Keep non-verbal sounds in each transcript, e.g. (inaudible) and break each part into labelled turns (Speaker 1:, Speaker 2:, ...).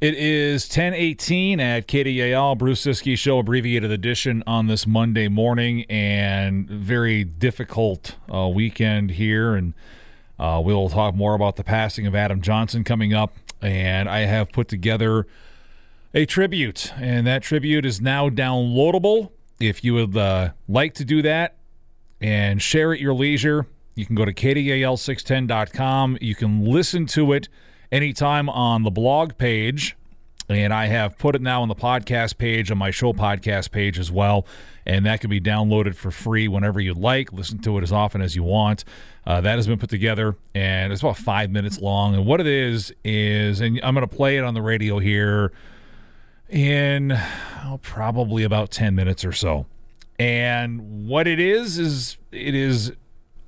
Speaker 1: It is 1018 at KDAL, Bruce Ciskie Show, abbreviated edition on this Monday morning, and very difficult uh, weekend here. And uh, we'll talk more about the passing of Adam Johnson coming up. And I have put together a tribute, and that tribute is now downloadable. If you would uh, like to do that and share at your leisure, you can go to kdal610.com. You can listen to it anytime on the blog page. And I have put it now on the podcast page, on my show podcast page as well. And that can be downloaded for free whenever you like. Listen to it as often as you want. Uh, that has been put together, and it's about five minutes long. And what it is, is, and I'm going to play it on the radio here in oh, probably about 10 minutes or so. And what it is, is it is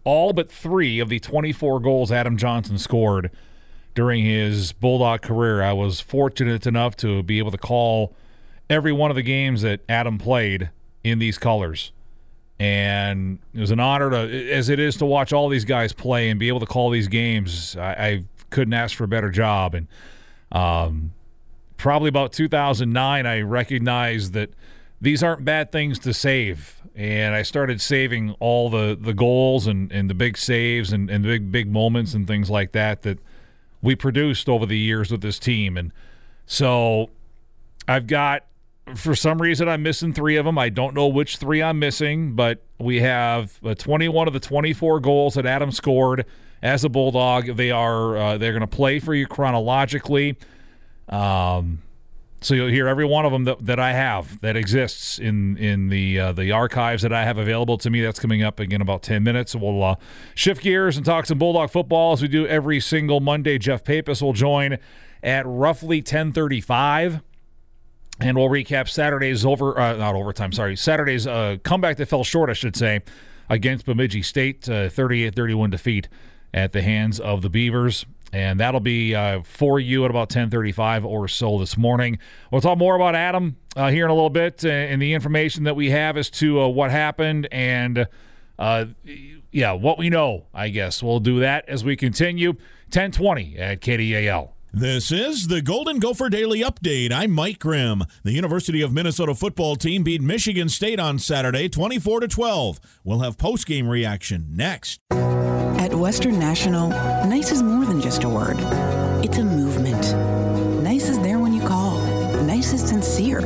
Speaker 1: all but three of the 24 goals Adam Johnson scored during his Bulldog career. I was fortunate enough to be able to call every one of the games that Adam played in these colors. And it was an honor to, as it is to watch all these guys play and be able to call these games. I, I couldn't ask for a better job. And um, probably about 2009, I recognized that these aren't bad things to save. And I started saving all the, the goals and, and the big saves and, and big, big moments and things like that that we produced over the years with this team. And so I've got, for some reason, I'm missing three of them. I don't know which three I'm missing, but we have uh, 21 of the 24 goals that Adam scored as a Bulldog. They are uh, they're going to play for you chronologically. Um, so you'll hear every one of them that, that I have that exists in in the uh, the archives that I have available to me. That's coming up again about ten minutes. We'll uh, shift gears and talk some Bulldog football as we do every single Monday. Jeff Papas will join at roughly ten thirty five. And we'll recap Saturday's over, uh, not overtime, sorry, Saturday's uh, comeback that fell short, I should say, against Bemidji State, 38 uh, 31 defeat at the hands of the Beavers and that'll be uh, for you at about 10:35 or so this morning. We'll talk more about Adam uh, here in a little bit uh, and the information that we have as to uh, what happened and uh, yeah, what we know. I guess we'll do that as we continue. 10:20 at KDAL.
Speaker 2: This is the Golden Gopher Daily Update. I'm Mike Grimm. The University of Minnesota football team beat Michigan State on Saturday 24 to 12. We'll have post-game reaction next.
Speaker 3: Western National, nice is more than just a word. It's a movement. Nice is there when you call. Nice is sincere.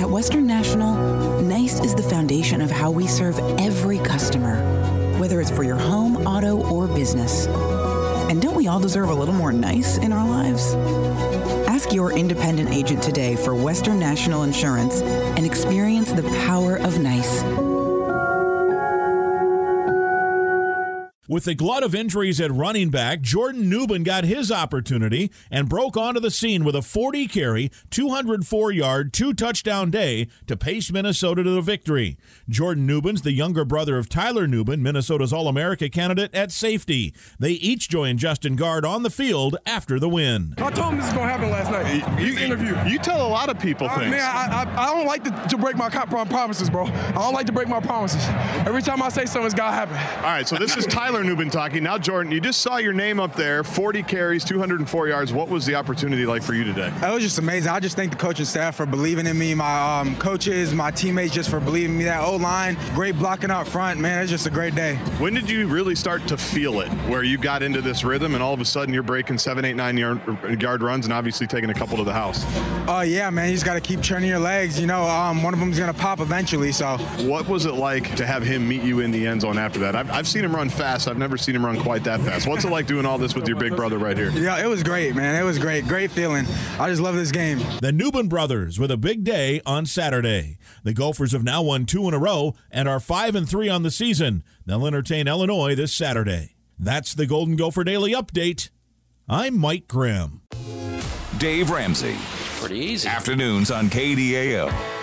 Speaker 3: At Western National, nice is the foundation of how we serve every customer, whether it's for your home, auto, or business. And don't we all deserve a little more nice in our lives? Ask your independent agent today for Western National Insurance and experience the power of nice.
Speaker 2: With a glut of injuries at running back, Jordan Nubin got his opportunity and broke onto the scene with a 40 carry, 204 yard, two touchdown day to pace Minnesota to the victory. Jordan Nubin's the younger brother of Tyler Nubin, Minnesota's All America candidate at safety. They each joined Justin Guard on the field after the win.
Speaker 4: I told him this is going to happen last night. You, interview.
Speaker 5: You tell a lot of people uh, things.
Speaker 4: Man, I, I, I don't like to, to, break my promises, bro. I don't like to break my promises. Every time I say something, it's got to happen.
Speaker 5: All right, so this is Tyler. (laughs) Tyler. Now, Jordan, you just saw your name up there 40 carries, 204 yards. What was the opportunity like for you today?
Speaker 4: It was just amazing. I just thank the coaching staff for believing in me, my um, coaches, my teammates just for believing in me. That O line, great blocking out front, man. It's just a great day.
Speaker 5: When did you really start to feel it where you got into this rhythm and all of a sudden you're breaking seven, eight, nine yard, yard runs and obviously taking a couple to the house?
Speaker 4: Oh, uh, yeah, man. You just got to keep churning your legs. You know, um, one of them's going to pop eventually. So,
Speaker 5: what was it like to have him meet you in the end zone after that? I've, I've seen him run fast. I've never seen him run quite that fast. What's it like doing all this with your big brother right here?
Speaker 4: Yeah, it was great, man. It was great. Great feeling. I just love this game.
Speaker 2: The Nubin brothers with a big day on Saturday. The Gophers have now won two in a row and are 5 and 3 on the season. They'll entertain Illinois this Saturday. That's the Golden Gopher Daily Update. I'm Mike Grimm.
Speaker 6: Dave Ramsey.
Speaker 7: Pretty easy.
Speaker 6: Afternoons on KDAL.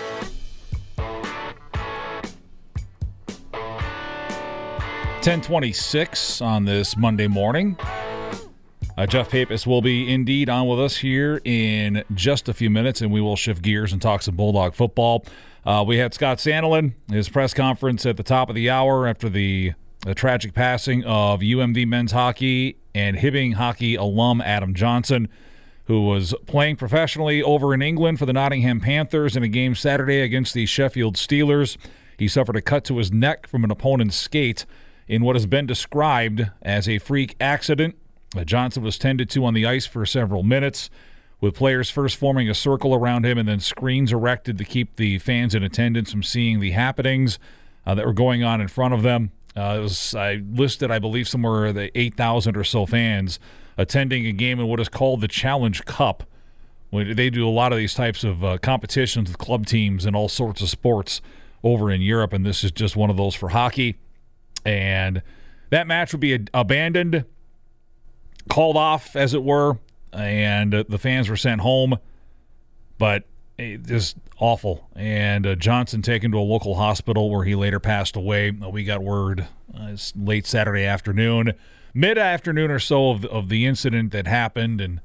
Speaker 1: 1026 on this Monday morning. Uh, Jeff Papas will be indeed on with us here in just a few minutes, and we will shift gears and talk some Bulldog football. Uh, we had Scott Sandelin, his press conference at the top of the hour after the, the tragic passing of UMD men's hockey and Hibbing hockey alum Adam Johnson, who was playing professionally over in England for the Nottingham Panthers in a game Saturday against the Sheffield Steelers. He suffered a cut to his neck from an opponent's skate in what has been described as a freak accident. Uh, Johnson was tended to on the ice for several minutes, with players first forming a circle around him and then screens erected to keep the fans in attendance from seeing the happenings uh, that were going on in front of them. Uh, was I listed, I believe, somewhere the 8,000 or so fans attending a game in what is called the Challenge Cup. They do a lot of these types of uh, competitions with club teams and all sorts of sports over in Europe, and this is just one of those for hockey. And that match would be abandoned, called off, as it were, and uh, the fans were sent home. But it just awful. And uh, Johnson taken to a local hospital where he later passed away. We got word uh, late Saturday afternoon mid afternoon or so of the, of the incident that happened and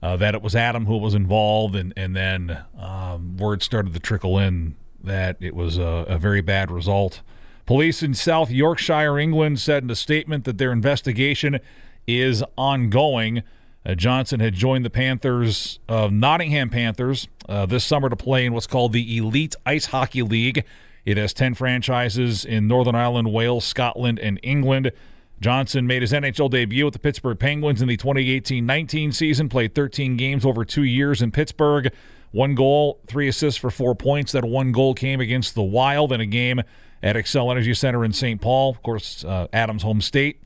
Speaker 1: uh, that it was Adam who was involved, and and then um, word started to trickle in that it was a, a, very bad result. Police in South Yorkshire, England, said in a statement that their investigation is ongoing. Uh, Johnson had joined the Panthers, uh, Nottingham Panthers, uh, this summer to play in what's called the Elite Ice Hockey League. It has 10 franchises in Northern Ireland, Wales, Scotland, and England. Johnson made his NHL debut with the Pittsburgh Penguins in the 2018 19 season, played 13 games over two years in Pittsburgh. One goal, three assists for four points. That one goal came against the Wild in a game at Xcel Energy Center in St. Paul, of course, uh, Adams' home state.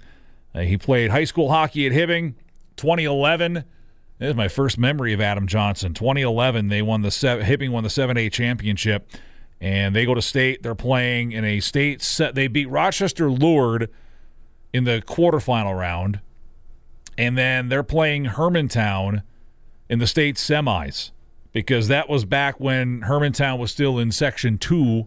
Speaker 1: Uh, he played high school hockey at Hibbing. 2011, this is my first memory of Adam Johnson. 2011, they won the seven, Hibbing won the 7A championship, and they go to state. They're playing in a state set. They beat Rochester Lourdes in the quarterfinal round, and then they're playing Hermantown in the state semis because that was back when Hermantown was still in Section Two,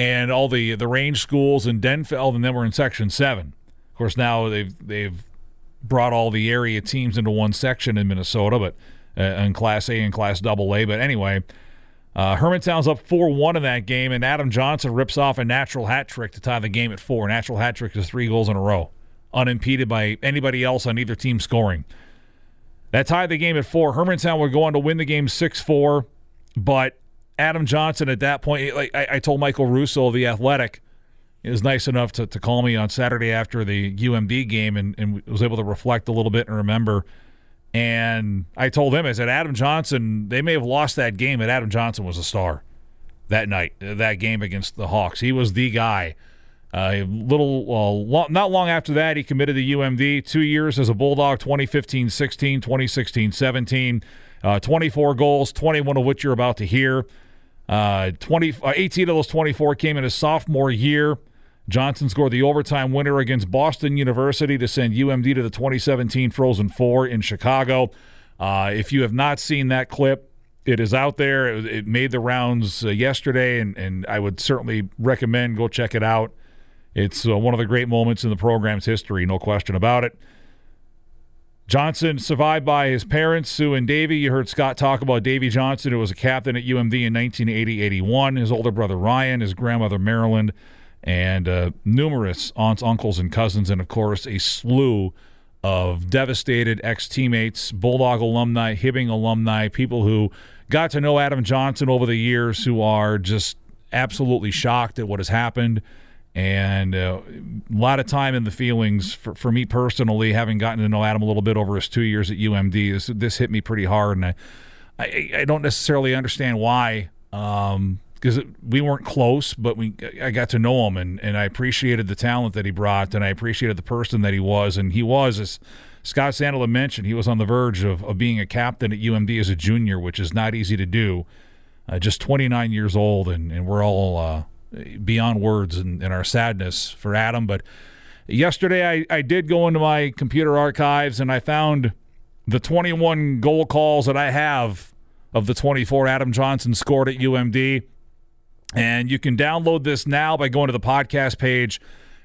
Speaker 1: and all the the range schools in Denfeld, and then we're in Section Seven. Of course, now they've they've brought all the area teams into one section in Minnesota, but uh, in Class A and Class Double A. But anyway, uh, Hermantown's up 4 1 in that game, and Adam Johnson rips off a natural hat trick to tie the game at four. Natural hat trick is three goals in a row, unimpeded by anybody else on either team scoring. That tied the game at four. Hermantown would go on to win the game 6 4, but Adam Johnson at that point, like I, I told Michael Russo of The Athletic, was nice enough to, to call me on Saturday after the UMD game and, and was able to reflect a little bit and remember – and I told him, I said, Adam Johnson, they may have lost that game, but Adam Johnson was a star that night, that game against the Hawks. He was the guy. Uh, little, uh, not long after that, he committed to UMD. Two years as a Bulldog 2015 16, 2016 17. Uh, 24 goals, 21 of which you're about to hear. Uh, 20, uh, 18 of those 24 came in his sophomore year. Johnson scored the overtime winner against Boston University to send UMD to the 2017 Frozen Four in Chicago. Uh, if you have not seen that clip, it is out there. It, it made the rounds uh, yesterday, and, and I would certainly recommend go check it out. It's uh, one of the great moments in the program's history, no question about it. Johnson survived by his parents, Sue and Davy. You heard Scott talk about Davy Johnson, who was a captain at UMD in 1980 81. His older brother Ryan, his grandmother Marilyn and uh, numerous aunts, uncles, and cousins, and of course, a slew of devastated ex teammates, Bulldog alumni, Hibbing alumni, people who got to know Adam Johnson over the years who are just absolutely shocked at what has happened. And uh, a lot of time in the feelings for, for me personally, having gotten to know Adam a little bit over his two years at UMD, this, this hit me pretty hard. And I, I, I don't necessarily understand why. Um, because we weren't close, but we I got to know him and, and I appreciated the talent that he brought and I appreciated the person that he was and he was as Scott Sandelin mentioned he was on the verge of, of being a captain at UMD as a junior, which is not easy to do. Uh, just 29 years old and, and we're all uh, beyond words in, in our sadness for Adam. But yesterday I, I did go into my computer archives and I found the 21 goal calls that I have of the 24 Adam Johnson scored at UMD. And you can download this now by going to the podcast page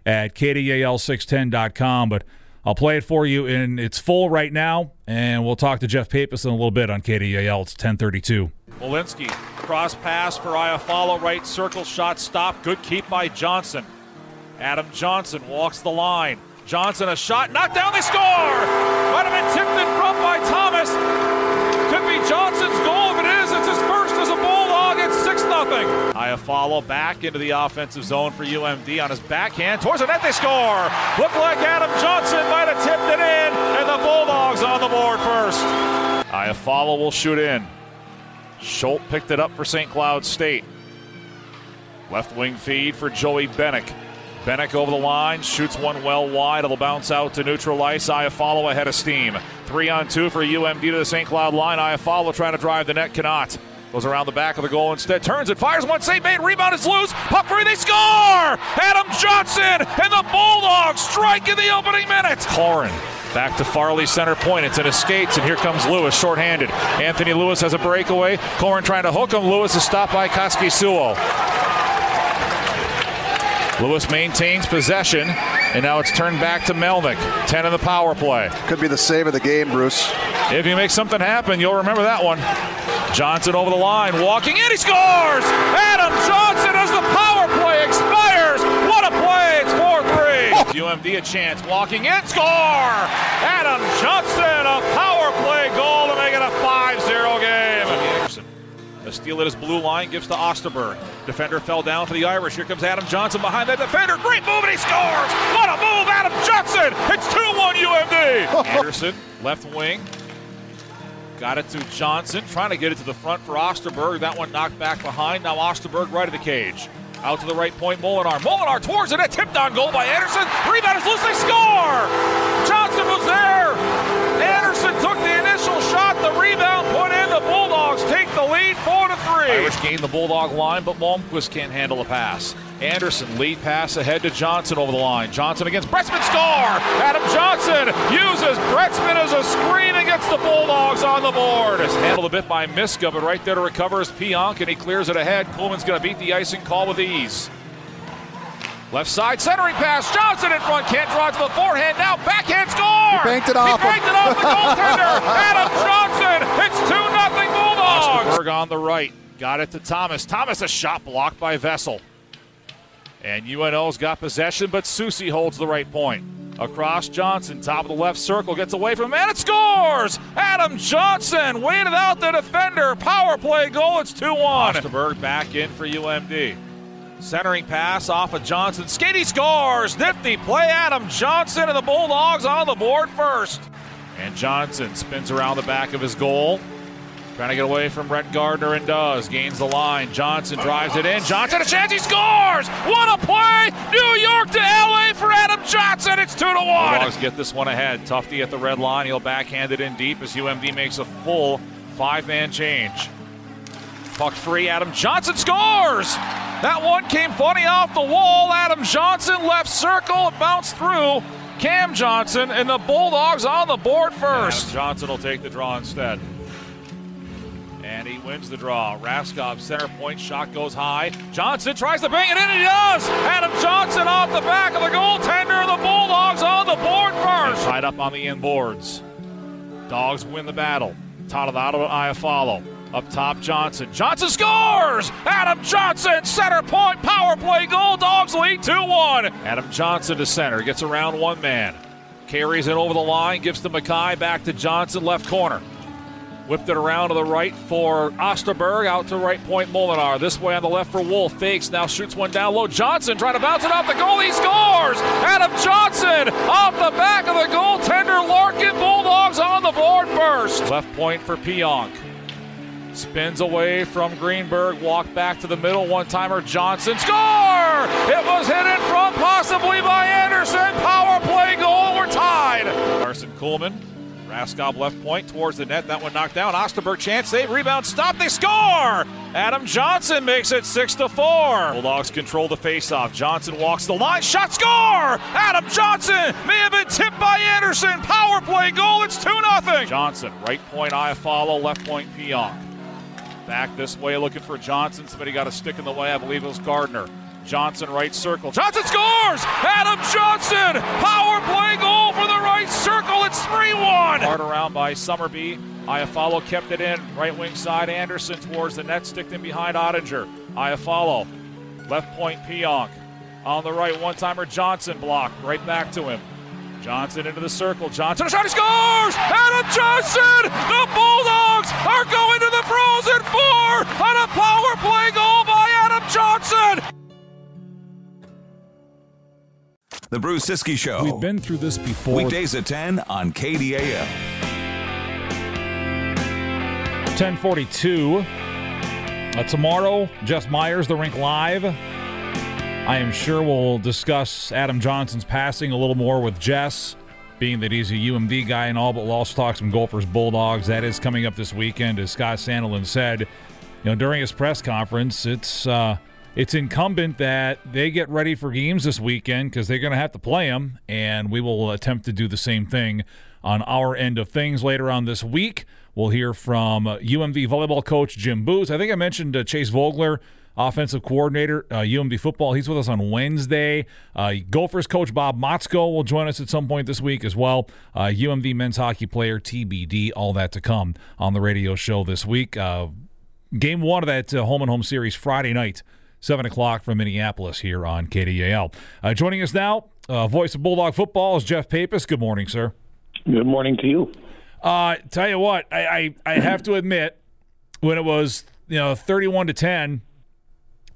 Speaker 1: at kdal610.com. But I'll play it for you in its full right now, and we'll talk to Jeff Papas in a little bit on KDAL. It's 1032.
Speaker 7: Welinski, cross pass for Iafallo right circle shot stop. Good keep by Johnson. Adam Johnson walks the line. Johnson a shot, knocked down, they score! Might have been tipped in front by Thomas.
Speaker 1: Could be Johnson's goal. If it is, it's his first as a Bulldog. It's 6 0. Iafallo back into the offensive zone for UMD on his backhand. Towards the net, they score. Looked like Adam Johnson might have tipped it in, and the Bulldogs on the board first. Iafallo will shoot in. Schultz picked it up for St. Cloud State. Left wing feed for Joey Benik. Benik over the line, shoots one well wide. It'll bounce out to neutral ice. Iafallo ahead of steam. Three on two for UMD to the St. Cloud line. Iafallo trying to drive the net, cannot. Goes around the back of the goal instead. Turns it, fires one save made. Rebound is loose. Puck free, they score! Adam Johnson and the Bulldogs strike in the opening minutes. Corin Back to Farley center point. It's in his skates, and here comes Lewis shorthanded. Anthony Lewis has a breakaway. Corin trying to hook him. Lewis is stopped by Kaskisuo. Lewis maintains possession, and now it's turned back to Melnick. 10 in the power play.
Speaker 8: Could be the save of the game, Bruce.
Speaker 1: If you make something happen, you'll remember that one. Johnson over the line, walking in, he scores! Adam Johnson as the power play expires! What a play! It's 4 3. UMD a chance, walking in, score! Adam Johnson, a power play goal to make it a 5 0 game. A steal at his blue line gives to Osterberg. Defender fell down for the Irish. Here comes Adam Johnson behind that defender. Great move, and he scores! What a move, Adam Johnson! It's 2 1 UMD! (laughs) Anderson, left wing. Got it to Johnson, trying to get it to the front for Osterberg. That one knocked back behind. Now Osterberg right of the cage. Out to the right point, Molenaar. Molenaar towards it. A tipped on goal by Anderson. Rebound is loose. They score! Johnson was there. Anderson took the Irish gain the Bulldog line, but Malmquist can't handle a pass. Anderson lead pass ahead to Johnson over the line. Johnson against Bretzman score. Adam Johnson uses Bretzman as a screen against the Bulldogs on the board. It's handled a bit by Miska, but right there to recover is Pionk, and he clears it ahead. Coleman's going to beat the icing call with ease. Left side centering pass. Johnson in front. Can't draw to the forehand. Now backhand score.
Speaker 8: He banked it off.
Speaker 1: He banked it off the (laughs) goaltender. Adam Johnson. It's 2 0 Bulldogs. Osterberg on the right. Got it to Thomas. Thomas a shot blocked by Vessel. And UNO's got possession, but Soucy holds the right point. Across Johnson, top of the left circle, gets away from him, and it scores! Adam Johnson waited out the defender. Power play goal, it's 2 1. Osterberg back in for UMD. Centering pass off of Johnson. Skady scores! Nifty play, Adam Johnson, and the Bulldogs on the board first. And Johnson spins around the back of his goal. Trying to get away from Brett Gardner and does. Gains the line. Johnson drives it in. Johnson a chance. He scores! What a play! New York to LA for Adam Johnson. It's 2 to 1. Bulldogs get this one ahead. Tufte at the red line. He'll backhand it in deep as UMD makes a full five man change. Puck free. Adam Johnson scores! That one came funny off the wall. Adam Johnson left circle. It bounced through. Cam Johnson and the Bulldogs on the board first. Adam Johnson will take the draw instead. And he wins the draw. Raskob center point shot goes high. Johnson tries to bang it in, and he does. Adam Johnson off the back of the goaltender. The Bulldogs on the board first. Tied up on the inboards. Dogs win the battle. Toninato to Iafallo. Up top, Johnson. Johnson scores! Adam Johnson, center point, power play goal. Dogs lead 2 1. Adam Johnson to center, gets around one man. Carries it over the line, gives to Mackay, back to Johnson, left corner. Whipped it around to the right for Osterberg, out to right point Molenaar. This way on the left for Wolf. Fakes, now shoots one down low. Johnson trying to bounce it off the goal. He scores! Adam Johnson off the back of the goaltender. Larkin Bulldogs on the board first. Left point for Pionk. Spins away from Greenberg, walk back to the middle, one timer Johnson. Score! It was hit in front, possibly by Anderson. Power play goal, we're tied. Karson Kuhlman Raskob left point towards the net. That one knocked down. Osterberg chance save. Rebound stop. They score. Adam Johnson makes it 6 to 4. Bulldogs control the faceoff. Johnson walks the line. Shot score. Adam Johnson may have been tipped by Anderson. Power play goal. It's 2 0. Johnson, right point Iafallo, left point Pionk. Back this way looking for Johnson. Somebody got a stick in the way. I believe it was Gardner. Johnson right circle. Johnson scores! Adam Johnson! Power play goal for the right circle. It's 3 1. Hard around by Summerby. Iafallo kept it in. Right wing side. Anderson towards the net. Sticked in behind Oettinger. Iafallo. Left point Pionk. On the right, one timer Johnson blocked. Right back to him. Johnson into the circle. Johnson, shot, he scores! Adam Johnson! The Bulldogs are going to the Frozen Four on a power play goal by Adam Johnson!
Speaker 6: The Bruce Ciskie Show.
Speaker 1: We've been through this before.
Speaker 6: Weekdays at 10 on KDAL.
Speaker 1: 1042. Uh, tomorrow, Jess Myers, The Rink Live. I am sure we'll discuss Adam Johnson's passing a little more with Jess, being that he's a UMD guy and all, but we'll also talk some Gophers Bulldogs. That is coming up this weekend, as Scott Sandelin said. You know, during his press conference, it's uh, it's incumbent that they get ready for games this weekend because they're going to have to play them, and we will attempt to do the same thing on our end of things later on this week. We'll hear from UMD volleyball coach Jim Boos. I think I mentioned uh, Chase Vogler offensive coordinator, uh, UMD football. He's with us on Wednesday. Uh, Gophers coach Bob Motzko will join us at some point this week as well. Uh, UMD men's hockey player TBD. All that to come on the radio show this week. Uh, game one of that uh, home and home series Friday night. 7 o'clock from Minneapolis here on KDAL. Uh, joining us now, voice of Bulldog football is Jeff Papas. Good morning, sir.
Speaker 9: Good morning to you.
Speaker 1: Uh, tell you what, I, I, I have to admit, when it was you know 31 to 10,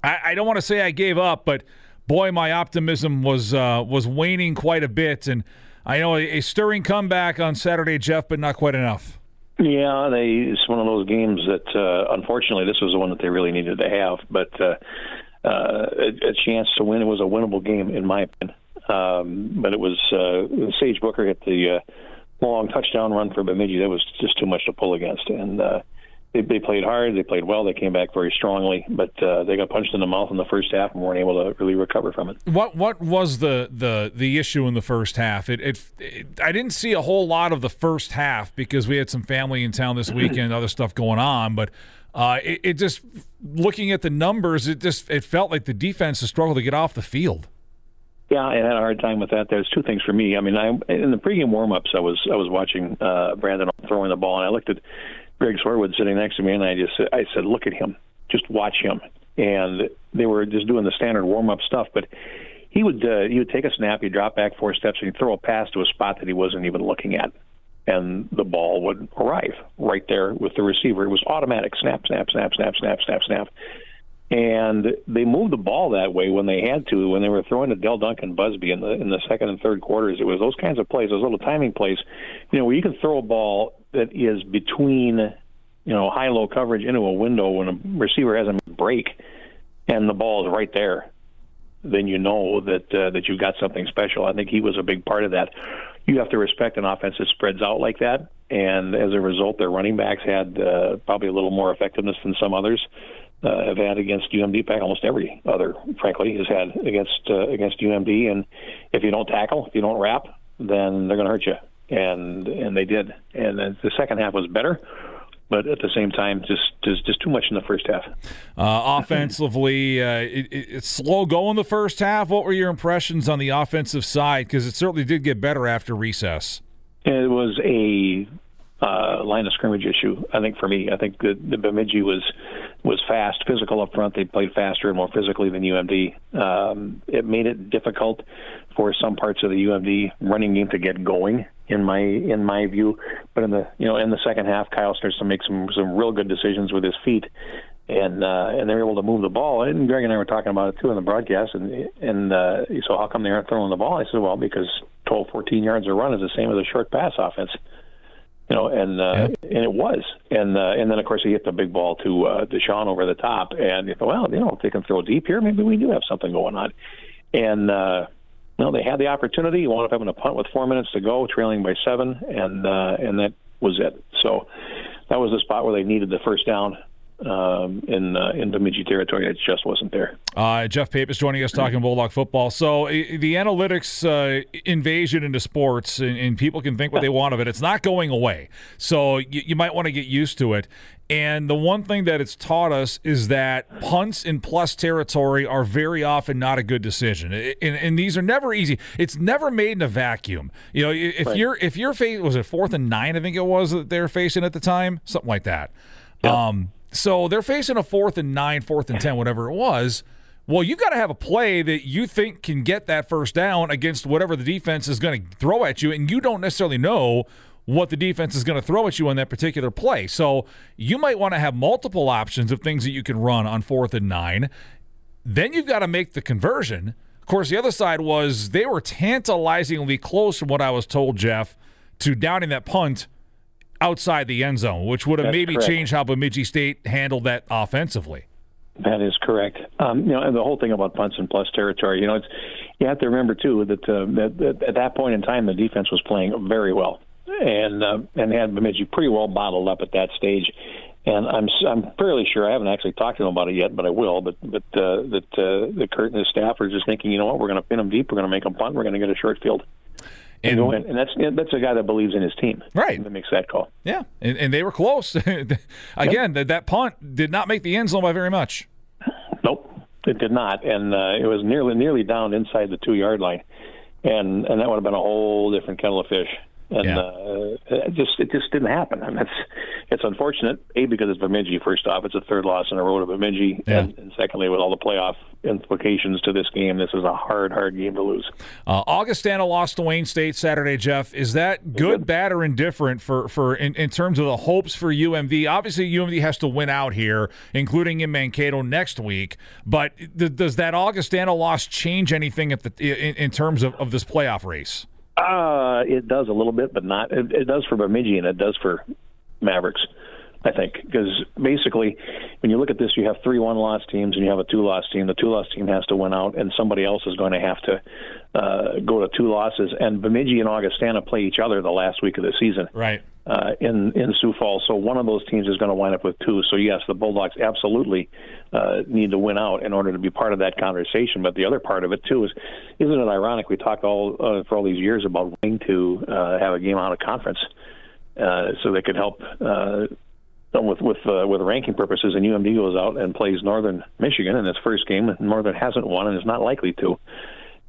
Speaker 1: I, I don't want to say I gave up, but boy, my optimism was uh, was waning quite a bit. And I know a, a, stirring comeback on Saturday, Jeff, but not quite enough.
Speaker 9: Yeah, they it's one of those games that uh, unfortunately this was the one that they really needed to have, but uh, uh, a, a chance to win. It was a winnable game in my opinion, um, but it was uh, Sage Booker hit the uh, long touchdown run for Bemidji. That was just too much to pull against, and uh, they, they played hard. They played well. They came back very strongly, but uh, they got punched in the mouth in the first half and weren't able to really recover from it.
Speaker 1: What what was the the the issue in the first half? It, it, it I didn't see a whole lot of the first half because we had some family in town this weekend, other stuff going on, but. Uh, it, it just looking at the numbers, it just it felt like the defense struggled to get off the field.
Speaker 9: Yeah, I had a hard time with that. There's two things for me. I mean, I in the pregame warmups, I was I was watching uh, Brandon throwing the ball, and I looked at Greg Sorwood sitting next to me, and I just I said, "Look at him, just watch him." And they were just doing the standard warm up stuff, but he would uh, he would take a snap, he'd drop back four steps, and he'd throw a pass to a spot that he wasn't even looking at, and the ball would arrive right there with the receiver. It was automatic snap, snap, snap, snap, snap, snap, snap. And they moved the ball that way when they had to. When they were throwing to Dell Duncan Busby in the in the second and third quarters, it was those kinds of plays, those little timing plays, you know, where you can throw a ball that is between you know high low coverage into a window when a receiver has a break and the ball is right there then you know that uh, that you've got something special i think he was a big part of that you have to respect an offense that spreads out like that and as a result their running backs had uh, probably a little more effectiveness than some others uh, have had against UMD. Pack almost every other, frankly, has had against uh, against UMD. And if you don't tackle, if you don't wrap, then they're going to hurt you and and they did. And the second half was better, but at the same time, just just, just too much in the first half.
Speaker 1: Uh, offensively, uh, it, it's slow going the first half. What were your impressions on the offensive side? Because it certainly did get better after recess.
Speaker 9: It was a uh, line of scrimmage issue. I think for me, I think the, the Bemidji was was fast, physical up front. They played faster and more physically than UMD. Um, it made it difficult for some parts of the UMD running game to get going in my in my view. But in the you know in the second half, Kyle starts to make some some real good decisions with his feet, and uh, and they're able to move the ball. And Greg and I were talking about it too in the broadcast. And and uh, so how come they aren't throwing the ball? I said, well, because 12, 14 yards a run is the same as a short pass offense. You know, and uh, yeah. and it was, and uh, and then of course he hit the big ball to uh, Deshaun over the top, and you thought, well, you know, if they can throw deep here, maybe we do have something going on, and. uh no, they had the opportunity. You wound up having a punt with four minutes to go, trailing by seven, and uh, and that was it. So that was the spot where they needed the first down um, in uh, in Bemidji territory. It just wasn't there.
Speaker 1: Uh, Jeff Papas joining us talking Bulldog football. So the analytics uh, invasion into sports, and, and, people can think what they want of it. It's not going away. So you, you might want to get used to it. And the one thing that it's taught us is that punts in plus territory are very often not a good decision, and, and these are never easy. It's never made in a vacuum. You know, if right. you're if you're facing was it fourth and nine, I think it was that they're facing at the time, something like that. Um, so they're facing a fourth and nine, fourth and ten, whatever it was. Well, you got to have a play that you think can get that first down against whatever the defense is going to throw at you, and you don't necessarily know what the defense is going to throw at you on that particular play. So you might want to have multiple options of things that you can run on fourth and nine. Then you've got to make the conversion. Of course, the other side was they were tantalizingly close, from what I was told, Jeff, to downing that punt outside the end zone, which would have
Speaker 9: That's
Speaker 1: maybe
Speaker 9: correct.
Speaker 1: changed how Bemidji State handled that offensively.
Speaker 9: That is correct. Um, you know, and the whole thing about punts and plus territory. You know, it's you have to remember too that, uh, that, that at that point in time the defense was playing very well, and uh, and had Bemidji pretty well bottled up at that stage. And I'm I'm fairly sure I haven't actually talked to them about it yet, but I will. But but uh, that uh, the Kurt and his staff are just thinking, you know what, we're going to pin them deep, we're going to make them punt, we're going to get a short field, and,
Speaker 1: And-.
Speaker 9: And that's that's a guy that believes in his team,
Speaker 1: Right.
Speaker 9: That makes that call.
Speaker 1: Yeah, and, and they were close. (laughs) Again, that, that punt did not make the end zone by very much.
Speaker 9: Nope, it did not, and uh, it was nearly nearly down inside the two yard line, and and that would have been a whole different kettle of fish. And
Speaker 1: Yeah.
Speaker 9: uh, it just it just didn't happen, and that's it's unfortunate. A because it's Bemidji. First off, it's a third loss in a row to Bemidji,
Speaker 1: Yeah.
Speaker 9: and, and secondly, with all the playoff implications to this game, this is a hard, hard game to lose.
Speaker 1: Uh, Augustana lost to Wayne State Saturday. Jeff, is that good, bad, or indifferent for for in, in terms of the hopes for UMD? Obviously, UMD has to win out here, including in Mankato next week. But th- does that Augustana loss change anything at the in, in terms of, of this playoff race?
Speaker 9: Uh, it does a little bit, but not. It, it does for Bemidji and it does for Mavericks. I think because basically, when you look at this, you have three one-loss teams and you have a two-loss team. The two-loss team has to win out, and somebody else is going to have to uh, go to two losses. And Bemidji and Augustana play each other the last week of the season
Speaker 1: Right.
Speaker 9: Uh, in in Sioux Falls. So one of those teams is going to wind up with two. So yes, the Bulldogs absolutely uh, need to win out in order to be part of that conversation. But the other part of it too is, isn't it ironic? We talked all uh, for all these years about wanting to uh, have a game out of conference, uh, so they could help. Uh, with with uh, with ranking purposes, and UMD goes out and plays Northern Michigan in its first game. and Northern hasn't won and is not likely to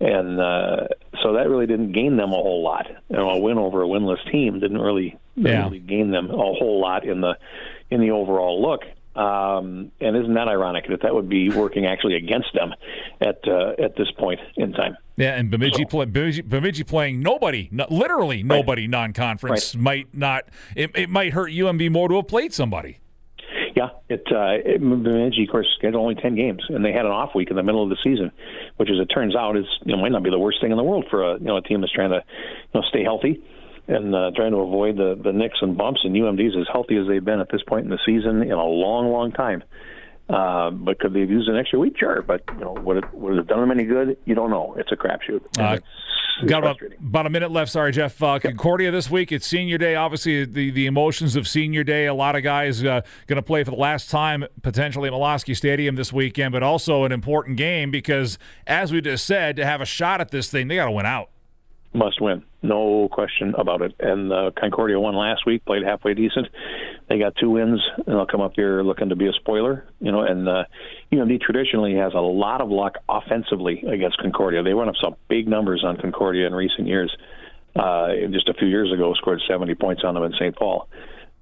Speaker 9: and uh, so that really didn't gain them a whole lot. You know, a win over a winless team didn't really,
Speaker 1: Yeah.
Speaker 9: really gain them a whole lot in the in the overall look. Um, and isn't that ironic that that would be working actually against them at uh, at this point in time?
Speaker 1: Yeah, and Bemidji, play, Bemidji, Bemidji playing nobody, no, literally nobody non-conference might not. It, it might hurt UMD more to have played somebody.
Speaker 9: Yeah, it, uh, it Bemidji, of course, scheduled only ten games, and they had an off week in the middle of the season, which, as it turns out, is you know might not be the worst thing in the world for a you know a team that's trying to you know stay healthy and uh, trying to avoid the the nicks and bumps. And UMD's as healthy as they've been at this point in the season in a long, long time. Uh, but could they have used an extra week? Sure, but you know would it would it have done them any good? You don't know. It's a crapshoot.
Speaker 1: Uh, Got about, about a minute left. Sorry, Jeff. Uh, Concordia this week. It's senior day. Obviously, the, the emotions of senior day. A lot of guys uh, going to play for the last time potentially at Malosky Stadium this weekend, but also an important game because, as we just said, to have a shot at this thing, they got to win out.
Speaker 9: must win, no question about it. And uh, Concordia won last week, played halfway decent. They got two wins, and they'll come up here looking to be a spoiler, you know. And uh, UMD traditionally has a lot of luck offensively against Concordia. They run up some big numbers on Concordia in recent years. Uh, just a few years ago, scored 70 points on them in St. Paul. Uh,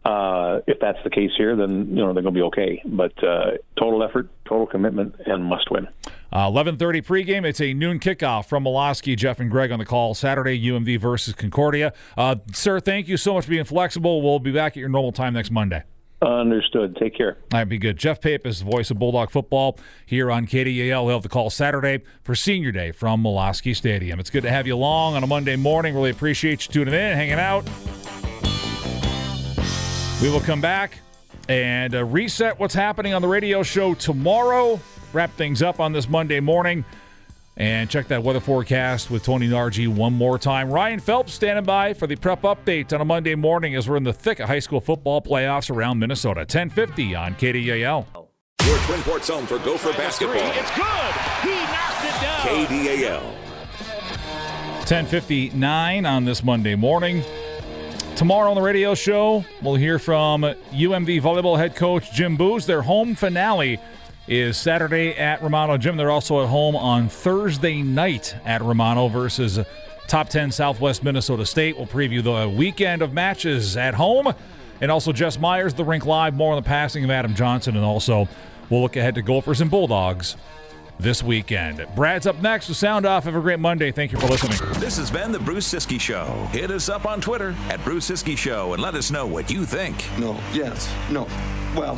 Speaker 9: if that's the case here, then you know they're going to be okay. But uh, total effort, total commitment, and must win.
Speaker 1: Uh, 11:30 pregame. It's a noon kickoff from Malosky. Jeff and Greg on the call. Saturday, UMD versus Concordia. Uh, sir, thank you so much for being flexible. We'll be back at your normal time next Monday.
Speaker 9: Understood. Take care.
Speaker 1: That'd be good. Jeff Pape is the voice of Bulldog football here on KDAL. He'll have the call Saturday for Senior Day from Malosky Stadium. It's good to have you along on a Monday morning. Really appreciate you tuning in, hanging out. We will come back and uh, reset what's happening on the radio show tomorrow. Wrap things up on this Monday morning. And check that weather forecast with Tony Nargi one more time. Ryan Phelps standing by for the prep update on a Monday morning as we're in the thick of high school football playoffs around Minnesota. 1050 on KDAL.
Speaker 6: Your Twin Ports home for Gopher basketball.
Speaker 7: It's good. He knocked it down.
Speaker 6: KDAL.
Speaker 1: 1059 on this Monday morning. Tomorrow on the radio show, we'll hear from UMD volleyball head coach Jim Boos. Their home finale is Saturday at Romano Gym. They're also at home on Thursday night at Romano versus top 10 Southwest Minnesota State. We'll preview the weekend of matches at home. And also Jess Myers, the rink live, more on the passing of Adam Johnson. And also we'll look ahead to Gophers and Bulldogs this weekend. Brad's up next with Sound Off. Have a great Monday. Thank you for listening.
Speaker 6: This has been the Bruce Ciskie Show. Hit us up on Twitter at Bruce Ciskie Show and let us know what you think.
Speaker 10: No, yes, no. Well,